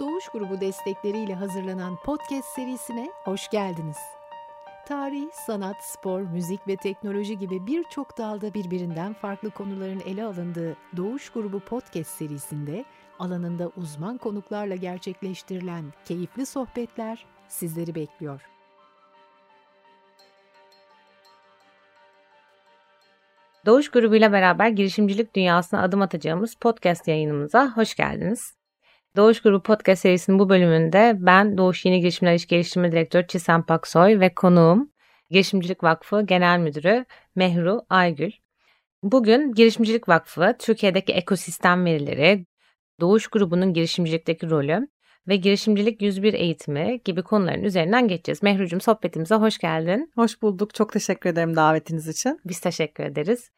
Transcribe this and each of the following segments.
Doğuş Grubu destekleriyle hazırlanan podcast serisine hoş geldiniz. Tarih, sanat, spor, müzik ve teknoloji gibi birçok dalda birbirinden farklı konuların ele alındığı Doğuş Grubu podcast serisinde alanında uzman konuklarla gerçekleştirilen keyifli sohbetler sizleri bekliyor. Doğuş grubuyla beraber girişimcilik dünyasına adım atacağımız podcast yayınımıza hoş geldiniz. Doğuş Grubu podcast serisinin bu bölümünde ben Doğuş Yeni Girişimler İş Geliştirme Direktörü Çisem Paksoy ve konuğum Girişimcilik Vakfı Genel Müdürü Mehru Aygül. Bugün Girişimcilik Vakfı, Türkiye'deki ekosistem verileri, Doğuş Grubu'nun girişimcilikteki rolü ve girişimcilik 101 eğitimi gibi konuların üzerinden geçeceğiz. Mehrucum sohbetimize hoş geldin. Hoş bulduk. Çok teşekkür ederim davetiniz için. Biz teşekkür ederiz.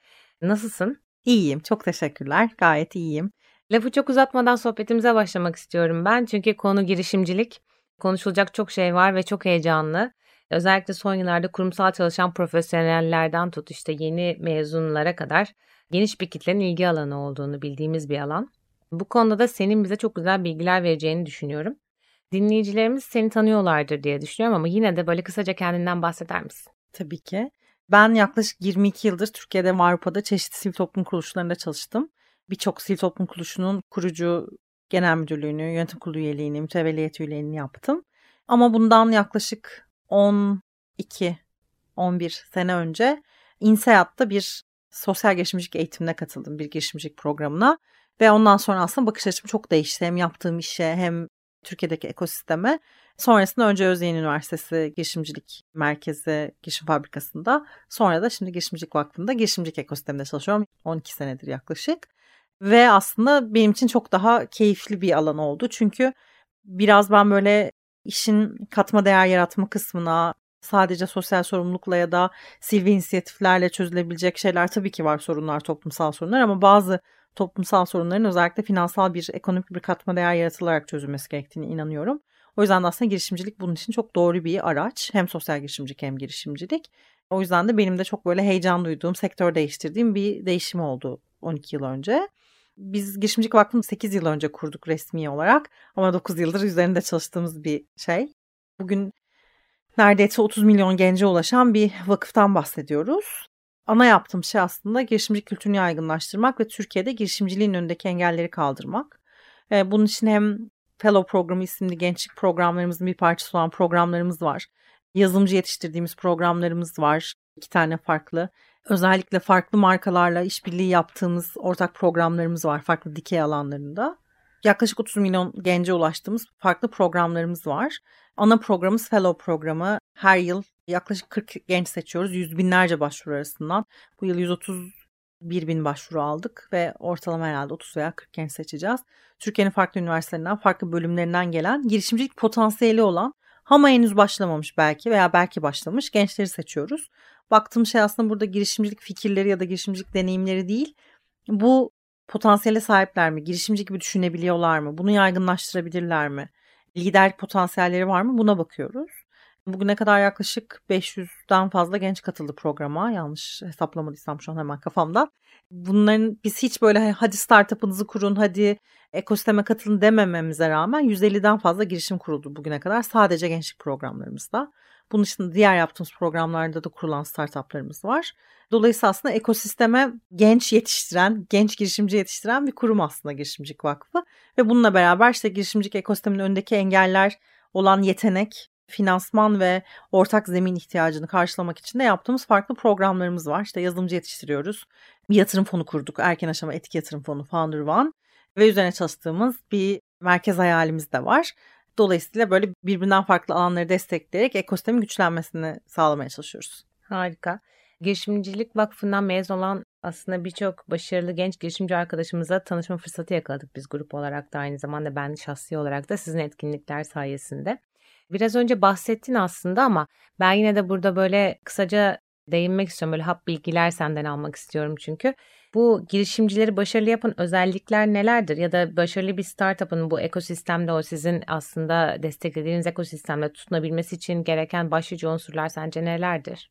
Nasılsın? İyiyim. Çok teşekkürler. Gayet iyiyim. Lafı çok uzatmadan sohbetimize başlamak istiyorum ben. Çünkü konu girişimcilik. Konuşulacak çok şey var ve çok heyecanlı. Özellikle son yıllarda kurumsal çalışan profesyonellerden tut işte yeni mezunlara kadar geniş bir kitlenin ilgi alanı olduğunu bildiğimiz bir alan. Bu konuda da senin bize çok güzel bilgiler vereceğini düşünüyorum. Dinleyicilerimiz seni tanıyorlardır diye düşünüyorum ama yine de böyle kısaca kendinden bahseder misin? Tabii ki. Ben yaklaşık 22 yıldır Türkiye'de ve Avrupa'da çeşitli sivil toplum kuruluşlarında çalıştım. Birçok sivil toplum kuruluşunun kurucu genel müdürlüğünü, yönetim kurulu üyeliğini, mütevelliyet üyeliğini yaptım. Ama bundan yaklaşık 12, 11 sene önce İNSEAD'da bir sosyal girişimcilik eğitimine katıldım. Bir girişimcilik programına. Ve ondan sonra aslında bakış açım çok değişti. Hem yaptığım işe hem Türkiye'deki ekosisteme. Sonrasında önce Özyeğin Üniversitesi Girişimcilik Merkezi Girişim Fabrikası'nda sonra da şimdi Girişimcilik Vakfı'nda girişimcilik ekosisteminde çalışıyorum. 12 senedir yaklaşık. Ve aslında benim için çok daha keyifli bir alan oldu. Çünkü biraz ben böyle işin katma değer yaratma kısmına sadece sosyal sorumlulukla ya da silvi inisiyatiflerle çözülebilecek şeyler tabii ki var sorunlar, toplumsal sorunlar ama bazı toplumsal sorunların özellikle finansal bir ekonomik bir katma değer yaratılarak çözülmesi gerektiğini inanıyorum. O yüzden de aslında girişimcilik bunun için çok doğru bir araç. Hem sosyal girişimcilik hem girişimcilik. O yüzden de benim de çok böyle heyecan duyduğum, sektör değiştirdiğim bir değişim oldu 12 yıl önce. Biz Girişimcilik Vakfı'nı 8 yıl önce kurduk resmi olarak ama 9 yıldır üzerinde çalıştığımız bir şey. Bugün neredeyse 30 milyon gence ulaşan bir vakıftan bahsediyoruz. Ana yaptığım şey aslında girişimcilik kültürünü yaygınlaştırmak ve Türkiye'de girişimciliğin önündeki engelleri kaldırmak. Bunun için hem Fellow Programı isimli gençlik programlarımızın bir parçası olan programlarımız var. Yazılımcı yetiştirdiğimiz programlarımız var. İki tane farklı. Özellikle farklı markalarla işbirliği yaptığımız ortak programlarımız var farklı dikey alanlarında. Yaklaşık 30 milyon gence ulaştığımız farklı programlarımız var. Ana programımız Fellow programı. Her yıl yaklaşık 40 genç seçiyoruz. Yüz binlerce başvuru arasından. Bu yıl 131 bin başvuru aldık ve ortalama herhalde 30 veya 40 genç seçeceğiz. Türkiye'nin farklı üniversitelerinden, farklı bölümlerinden gelen girişimcilik potansiyeli olan ama henüz başlamamış belki veya belki başlamış gençleri seçiyoruz. Baktığım şey aslında burada girişimcilik fikirleri ya da girişimcilik deneyimleri değil. Bu potansiyele sahipler mi? Girişimci gibi düşünebiliyorlar mı? Bunu yaygınlaştırabilirler mi? Lider potansiyelleri var mı? Buna bakıyoruz. Bugüne kadar yaklaşık 500'den fazla genç katıldı programa. Yanlış hesaplamadıysam şu an hemen kafamda. Bunların biz hiç böyle hadi startup'ınızı kurun, hadi ekosisteme katılın demememize rağmen 150'den fazla girişim kuruldu bugüne kadar sadece gençlik programlarımızda. Bunun dışında diğer yaptığımız programlarda da kurulan startuplarımız var. Dolayısıyla aslında ekosisteme genç yetiştiren, genç girişimci yetiştiren bir kurum aslında Girişimcilik Vakfı. Ve bununla beraber işte girişimcilik ekosistemin önündeki engeller olan yetenek, finansman ve ortak zemin ihtiyacını karşılamak için de yaptığımız farklı programlarımız var. İşte yazılımcı yetiştiriyoruz. Bir yatırım fonu kurduk. Erken aşama etki yatırım fonu Founder One. Ve üzerine çalıştığımız bir merkez hayalimiz de var. Dolayısıyla böyle birbirinden farklı alanları destekleyerek ekosistemin güçlenmesini sağlamaya çalışıyoruz. Harika. Girişimcilik Vakfı'ndan mezun olan aslında birçok başarılı genç girişimci arkadaşımıza tanışma fırsatı yakaladık biz grup olarak da aynı zamanda ben şahsi olarak da sizin etkinlikler sayesinde. Biraz önce bahsettin aslında ama ben yine de burada böyle kısaca değinmek istiyorum. Böyle hap bilgiler senden almak istiyorum çünkü. Bu girişimcileri başarılı yapan özellikler nelerdir? Ya da başarılı bir startup'ın bu ekosistemde o sizin aslında desteklediğiniz ekosistemde tutunabilmesi için gereken başlıca unsurlar sence nelerdir?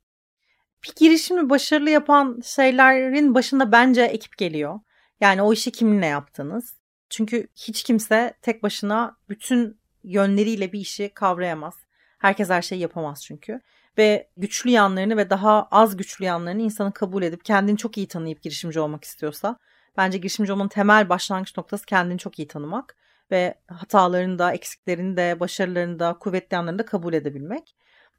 Bir girişimi başarılı yapan şeylerin başında bence ekip geliyor. Yani o işi kiminle yaptınız? Çünkü hiç kimse tek başına bütün yönleriyle bir işi kavrayamaz. Herkes her şeyi yapamaz çünkü. Ve güçlü yanlarını ve daha az güçlü yanlarını insanın kabul edip kendini çok iyi tanıyıp girişimci olmak istiyorsa bence girişimci olmanın temel başlangıç noktası kendini çok iyi tanımak ve hatalarını da, eksiklerini de, başarılarını da, kuvvetli yanlarını da kabul edebilmek.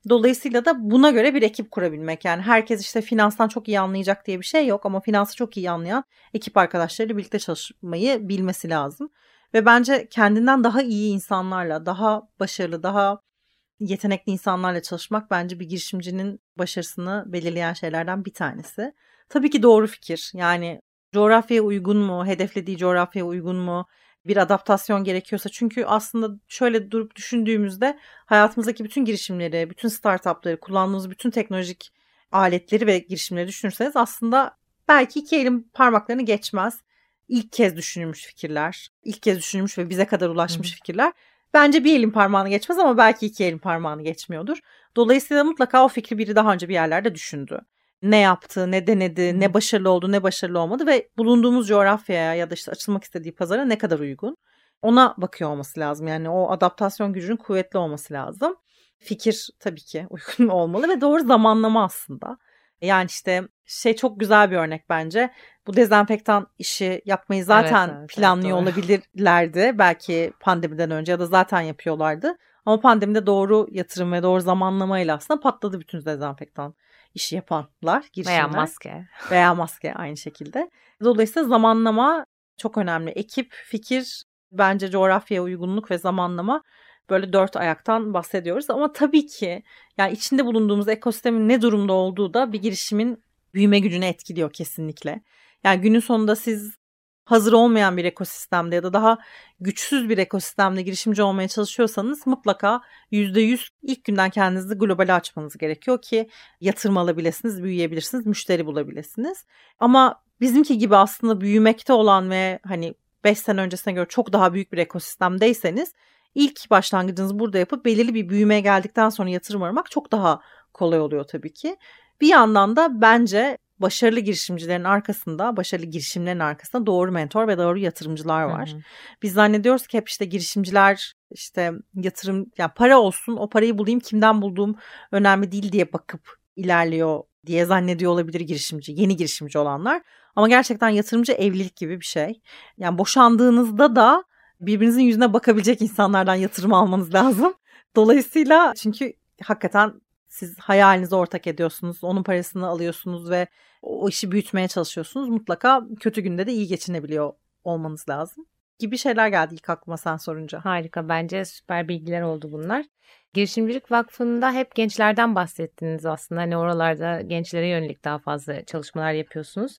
Dolayısıyla da buna göre bir ekip kurabilmek. Yani herkes işte finanstan çok iyi anlayacak diye bir şey yok ama finansı çok iyi anlayan ekip arkadaşlarıyla birlikte çalışmayı bilmesi lazım. Ve bence kendinden daha iyi insanlarla, daha başarılı, daha yetenekli insanlarla çalışmak bence bir girişimcinin başarısını belirleyen şeylerden bir tanesi. Tabii ki doğru fikir. Yani coğrafyaya uygun mu, hedeflediği coğrafyaya uygun mu, bir adaptasyon gerekiyorsa. Çünkü aslında şöyle durup düşündüğümüzde hayatımızdaki bütün girişimleri, bütün startupları, kullandığımız bütün teknolojik aletleri ve girişimleri düşünürseniz aslında belki iki elin parmaklarını geçmez. İlk kez düşünülmüş fikirler, ilk kez düşünülmüş ve bize kadar ulaşmış Hı. fikirler. Bence bir elin parmağını geçmez ama belki iki elin parmağını geçmiyordur. Dolayısıyla mutlaka o fikri biri daha önce bir yerlerde düşündü ne yaptı, ne denedi, ne başarılı oldu, ne başarılı olmadı ve bulunduğumuz coğrafyaya ya da işte açılmak istediği pazara ne kadar uygun. Ona bakıyor olması lazım. Yani o adaptasyon gücünün kuvvetli olması lazım. Fikir tabii ki uygun olmalı ve doğru zamanlama aslında. Yani işte şey çok güzel bir örnek bence. Bu dezenfektan işi yapmayı zaten evet, evet, planlıyor evet, olabilirlerdi. Belki pandemiden önce ya da zaten yapıyorlardı. Ama pandemide doğru yatırım ve doğru zamanlamayla aslında patladı bütün dezenfektan işi yapanlar, girişimler. Veya maske. Veya maske aynı şekilde. Dolayısıyla zamanlama çok önemli. Ekip, fikir, bence coğrafyaya uygunluk ve zamanlama böyle dört ayaktan bahsediyoruz. Ama tabii ki yani içinde bulunduğumuz ekosistemin ne durumda olduğu da bir girişimin büyüme gücünü etkiliyor kesinlikle. Yani günün sonunda siz hazır olmayan bir ekosistemde ya da daha güçsüz bir ekosistemde girişimci olmaya çalışıyorsanız mutlaka %100 ilk günden kendinizi globale açmanız gerekiyor ki yatırım alabilirsiniz, büyüyebilirsiniz, müşteri bulabilirsiniz. Ama bizimki gibi aslında büyümekte olan ve hani 5 sene öncesine göre çok daha büyük bir ekosistemdeyseniz ilk başlangıcınızı burada yapıp belirli bir büyümeye geldikten sonra yatırım aramak çok daha kolay oluyor tabii ki. Bir yandan da bence başarılı girişimcilerin arkasında, başarılı girişimlerin arkasında doğru mentor ve doğru yatırımcılar var. Hı hı. Biz zannediyoruz ki hep işte girişimciler işte yatırım yani para olsun o parayı bulayım kimden bulduğum önemli değil diye bakıp ilerliyor diye zannediyor olabilir girişimci, yeni girişimci olanlar. Ama gerçekten yatırımcı evlilik gibi bir şey. Yani boşandığınızda da birbirinizin yüzüne bakabilecek insanlardan yatırım almanız lazım. Dolayısıyla çünkü hakikaten siz hayalinizi ortak ediyorsunuz. Onun parasını alıyorsunuz ve o işi büyütmeye çalışıyorsunuz. Mutlaka kötü günde de iyi geçinebiliyor olmanız lazım. Gibi şeyler geldi ilk aklıma sen sorunca. Harika bence süper bilgiler oldu bunlar. Girişimcilik Vakfı'nda hep gençlerden bahsettiniz aslında. Hani oralarda gençlere yönelik daha fazla çalışmalar yapıyorsunuz.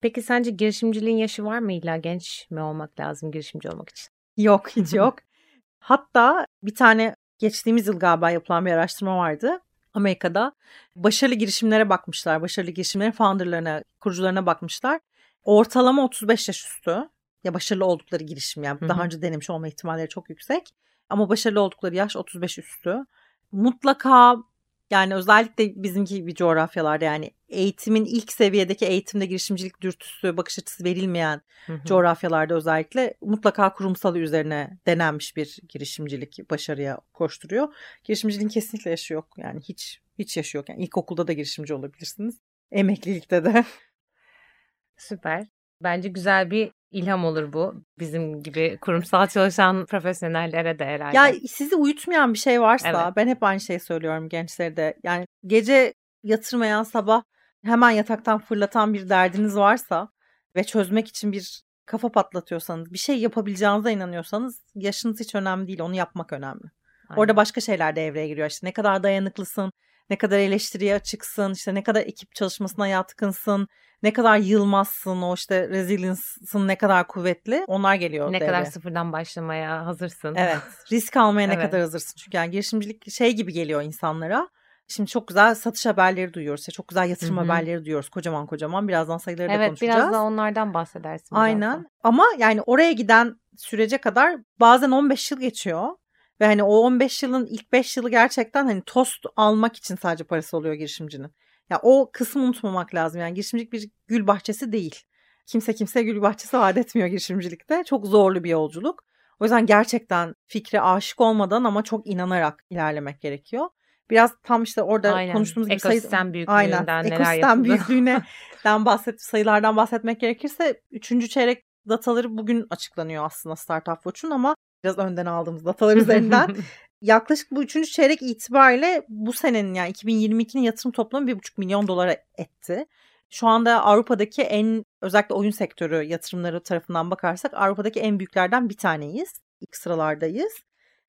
Peki sence girişimciliğin yaşı var mı illa genç mi olmak lazım girişimci olmak için? Yok hiç yok. Hatta bir tane geçtiğimiz yıl galiba yapılan bir araştırma vardı. Amerika'da başarılı girişimlere bakmışlar. Başarılı girişimlerin founderlarına, kurucularına bakmışlar. Ortalama 35 yaş üstü. Ya başarılı oldukları girişim yani Hı-hı. daha önce denemiş olma ihtimalleri çok yüksek. Ama başarılı oldukları yaş 35 üstü. Mutlaka yani özellikle bizimki bir coğrafyalarda yani eğitimin ilk seviyedeki eğitimde girişimcilik dürtüsü, bakış açısı verilmeyen hı hı. coğrafyalarda özellikle mutlaka kurumsal üzerine denenmiş bir girişimcilik başarıya koşturuyor. Girişimciliğin kesinlikle yaşı yok. Yani hiç hiç yaşı yok. Yani ilkokulda da girişimci olabilirsiniz. Emeklilikte de. Süper. Bence güzel bir ilham olur bu. Bizim gibi kurumsal çalışan profesyonellere de herhalde. Ya sizi uyutmayan bir şey varsa evet. ben hep aynı şeyi söylüyorum gençlere de. Yani gece yatırmayan sabah hemen yataktan fırlatan bir derdiniz varsa ve çözmek için bir kafa patlatıyorsanız, bir şey yapabileceğinize inanıyorsanız yaşınız hiç önemli değil. Onu yapmak önemli. Aynen. Orada başka şeyler de devreye giriyor. İşte ne kadar dayanıklısın, ne kadar eleştiriye açıksın, işte ne kadar ekip çalışmasına yatkınsın, ne kadar yılmazsın, o işte resilience'ın ne kadar kuvvetli onlar geliyor. Ne devreye. kadar sıfırdan başlamaya hazırsın. Evet. Risk almaya ne evet. kadar hazırsın. Çünkü yani girişimcilik şey gibi geliyor insanlara. Şimdi çok güzel satış haberleri duyuyoruz. Çok güzel yatırım Hı-hı. haberleri duyuyoruz. Kocaman kocaman. Birazdan sayıları evet, da konuşacağız. Evet biraz da onlardan bahsedersin. Aynen. Birazdan. Ama yani oraya giden sürece kadar bazen 15 yıl geçiyor. Ve hani o 15 yılın ilk 5 yılı gerçekten hani tost almak için sadece parası oluyor girişimcinin. Ya o kısmı unutmamak lazım. Yani girişimcilik bir gül bahçesi değil. kimse kimse gül bahçesi vaat etmiyor girişimcilikte. Çok zorlu bir yolculuk. O yüzden gerçekten fikre aşık olmadan ama çok inanarak ilerlemek gerekiyor. Biraz tam işte orada Aynen. konuştuğumuz gibi ekosistem sayı... büyüklüğünden Aynen. neler Ekosistem büyüklüğünden bahset, sayılardan bahsetmek gerekirse 3. çeyrek dataları bugün açıklanıyor aslında Startup Watch'un ama biraz önden aldığımız datalar üzerinden yaklaşık bu 3. çeyrek itibariyle bu senenin yani 2022'nin yatırım toplamı 1,5 milyon dolara etti. Şu anda Avrupa'daki en özellikle oyun sektörü yatırımları tarafından bakarsak Avrupa'daki en büyüklerden bir taneyiz. İlk sıralardayız.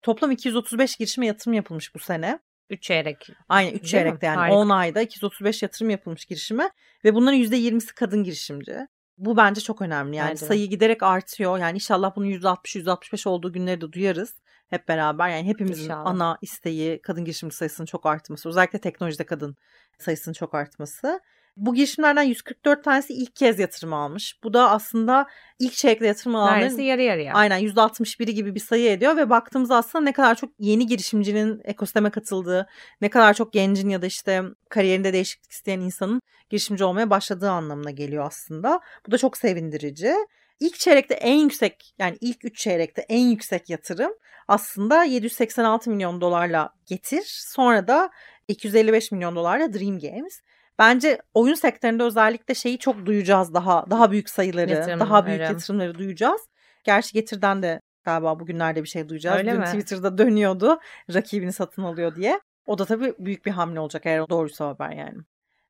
Toplam 235 girişime yatırım yapılmış bu sene. 3 çeyrek. Aynen 3 Değil mi? çeyrekte yani Harika. 10 ayda 235 yatırım yapılmış girişime ve bunların %20'si kadın girişimci. Bu bence çok önemli. Yani Bence de. sayı giderek artıyor. Yani inşallah bunun %60-%65 olduğu günleri de duyarız hep beraber. Yani hepimizin İnşallah. ana isteği kadın girişimci sayısının çok artması. Özellikle teknolojide kadın sayısının çok artması. Bu girişimlerden 144 tanesi ilk kez yatırım almış. Bu da aslında ilk çeyrekte yatırım alanların Neredeyse yarı yarıya. Aynen %61'i gibi bir sayı ediyor ve baktığımızda aslında ne kadar çok yeni girişimcinin ekosisteme katıldığı, ne kadar çok gencin ya da işte kariyerinde değişiklik isteyen insanın girişimci olmaya başladığı anlamına geliyor aslında. Bu da çok sevindirici. İlk çeyrekte en yüksek yani ilk 3 çeyrekte en yüksek yatırım aslında 786 milyon dolarla Getir. Sonra da 255 milyon dolarla Dream Games. Bence oyun sektöründe özellikle şeyi çok duyacağız daha daha büyük sayıları, Yatırımları. daha büyük yatırımları duyacağız. Gerçi Getir'den de galiba bugünlerde bir şey duyacağız. Öyle Dün mi? Twitter'da dönüyordu rakibini satın alıyor diye. O da tabii büyük bir hamle olacak eğer doğruysa haber yani.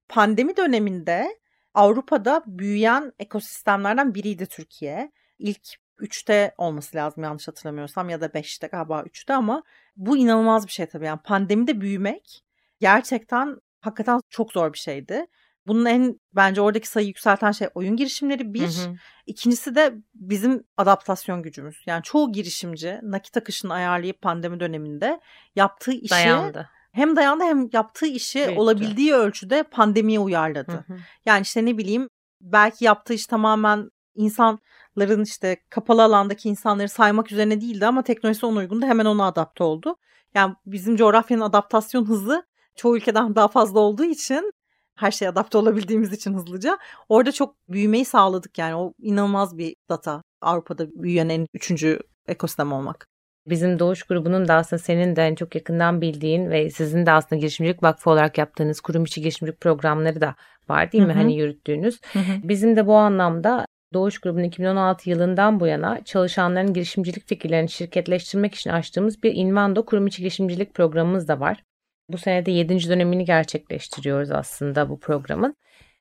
Pandemi döneminde Avrupa'da büyüyen ekosistemlerden biriydi Türkiye. İlk 3'te olması lazım yanlış hatırlamıyorsam ya da 5'te galiba 3'te ama bu inanılmaz bir şey tabii. Yani pandemide büyümek gerçekten hakikaten çok zor bir şeydi. Bunun en bence oradaki sayıyı yükselten şey oyun girişimleri bir. Hı hı. İkincisi de bizim adaptasyon gücümüz. Yani çoğu girişimci nakit akışını ayarlayıp pandemi döneminde yaptığı işi Dayandı. hem dayandı hem yaptığı işi Büyüttü. olabildiği ölçüde pandemiye uyarladı. Hı hı. Yani işte ne bileyim belki yaptığı iş tamamen insanların işte kapalı alandaki insanları saymak üzerine değildi ama teknolojisi ona uygundu hemen ona adapte oldu. Yani bizim coğrafyanın adaptasyon hızı çoğu ülkeden daha fazla olduğu için her şeye adapte olabildiğimiz için hızlıca orada çok büyümeyi sağladık yani o inanılmaz bir data Avrupa'da büyüyen en üçüncü ekosistem olmak. Bizim Doğuş grubunun da aslında senin de çok yakından bildiğin ve sizin de aslında girişimcilik vakfı olarak yaptığınız kurum içi girişimcilik programları da var değil mi? Hı hı. Hani yürüttüğünüz. Bizim de bu anlamda Doğuş grubunun 2016 yılından bu yana çalışanların girişimcilik fikirlerini şirketleştirmek için açtığımız bir Invando kurum içi girişimcilik programımız da var. Bu sene de 7. dönemini gerçekleştiriyoruz aslında bu programın.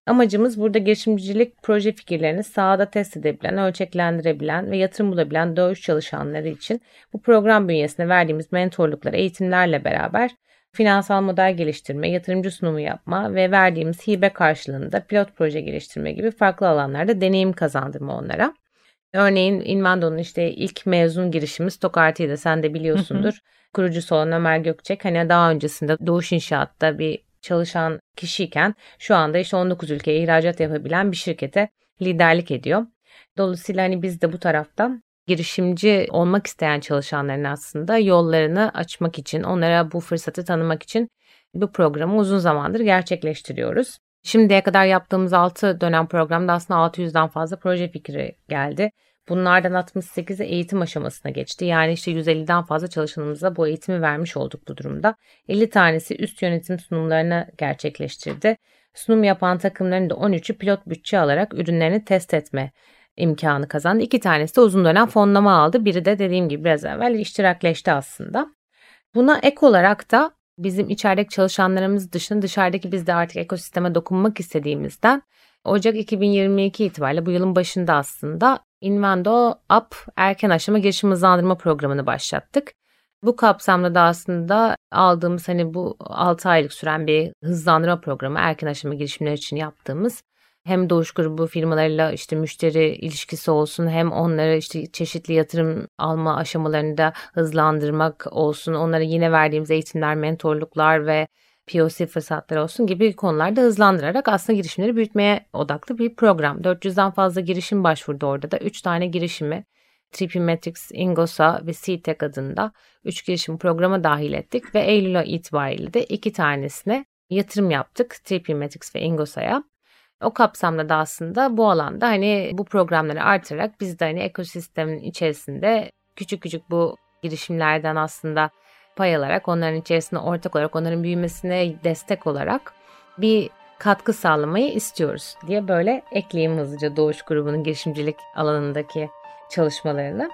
Amacımız burada girişimcilik proje fikirlerini sahada test edebilen, ölçeklendirebilen ve yatırım bulabilen doğuş çalışanları için bu program bünyesinde verdiğimiz mentorluklar, eğitimlerle beraber finansal model geliştirme, yatırımcı sunumu yapma ve verdiğimiz hibe karşılığında pilot proje geliştirme gibi farklı alanlarda deneyim kazandırma onlara. Örneğin Invendo'nun işte ilk mezun girişimi Stokart'ıydı. Sen de biliyorsundur. Kurucusu olan Ömer Gökçek hani daha öncesinde Doğuş İnşaat'ta bir çalışan kişiyken şu anda işte 19 ülkeye ihracat yapabilen bir şirkete liderlik ediyor. Dolayısıyla hani biz de bu tarafta girişimci olmak isteyen çalışanların aslında yollarını açmak için, onlara bu fırsatı tanımak için bu programı uzun zamandır gerçekleştiriyoruz. Şimdiye kadar yaptığımız 6 dönem programda aslında 600'den fazla proje fikri geldi. Bunlardan 68'i eğitim aşamasına geçti. Yani işte 150'den fazla çalışanımıza bu eğitimi vermiş olduk bu durumda. 50 tanesi üst yönetim sunumlarını gerçekleştirdi. Sunum yapan takımların da 13'ü pilot bütçe alarak ürünlerini test etme imkanı kazandı. İki tanesi de uzun dönem fonlama aldı. Biri de dediğim gibi biraz evvel iştirakleşti aslında. Buna ek olarak da bizim içerideki çalışanlarımız dışında dışarıdaki biz de artık ekosisteme dokunmak istediğimizden Ocak 2022 itibariyle bu yılın başında aslında Invendo Up erken aşama girişim hızlandırma programını başlattık. Bu kapsamda da aslında aldığımız hani bu 6 aylık süren bir hızlandırma programı erken aşama girişimler için yaptığımız hem doğuş grubu firmalarıyla işte müşteri ilişkisi olsun hem onları işte çeşitli yatırım alma aşamalarında hızlandırmak olsun onlara yine verdiğimiz eğitimler, mentorluklar ve POC fırsatları olsun gibi konularda hızlandırarak aslında girişimleri büyütmeye odaklı bir program. 400'den fazla girişim başvurdu orada da. 3 tane girişimi Tripimetrics, Ingosa ve CTEC adında 3 girişim programa dahil ettik ve Eylül itibariyle de 2 tanesine yatırım yaptık Tripimetrics ve Ingosa'ya. O kapsamda da aslında bu alanda hani bu programları artırarak biz de hani ekosistemin içerisinde küçük küçük bu girişimlerden aslında pay alarak onların içerisinde ortak olarak onların büyümesine destek olarak bir katkı sağlamayı istiyoruz diye böyle ekleyeyim hızlıca Doğuş grubunun girişimcilik alanındaki çalışmalarını.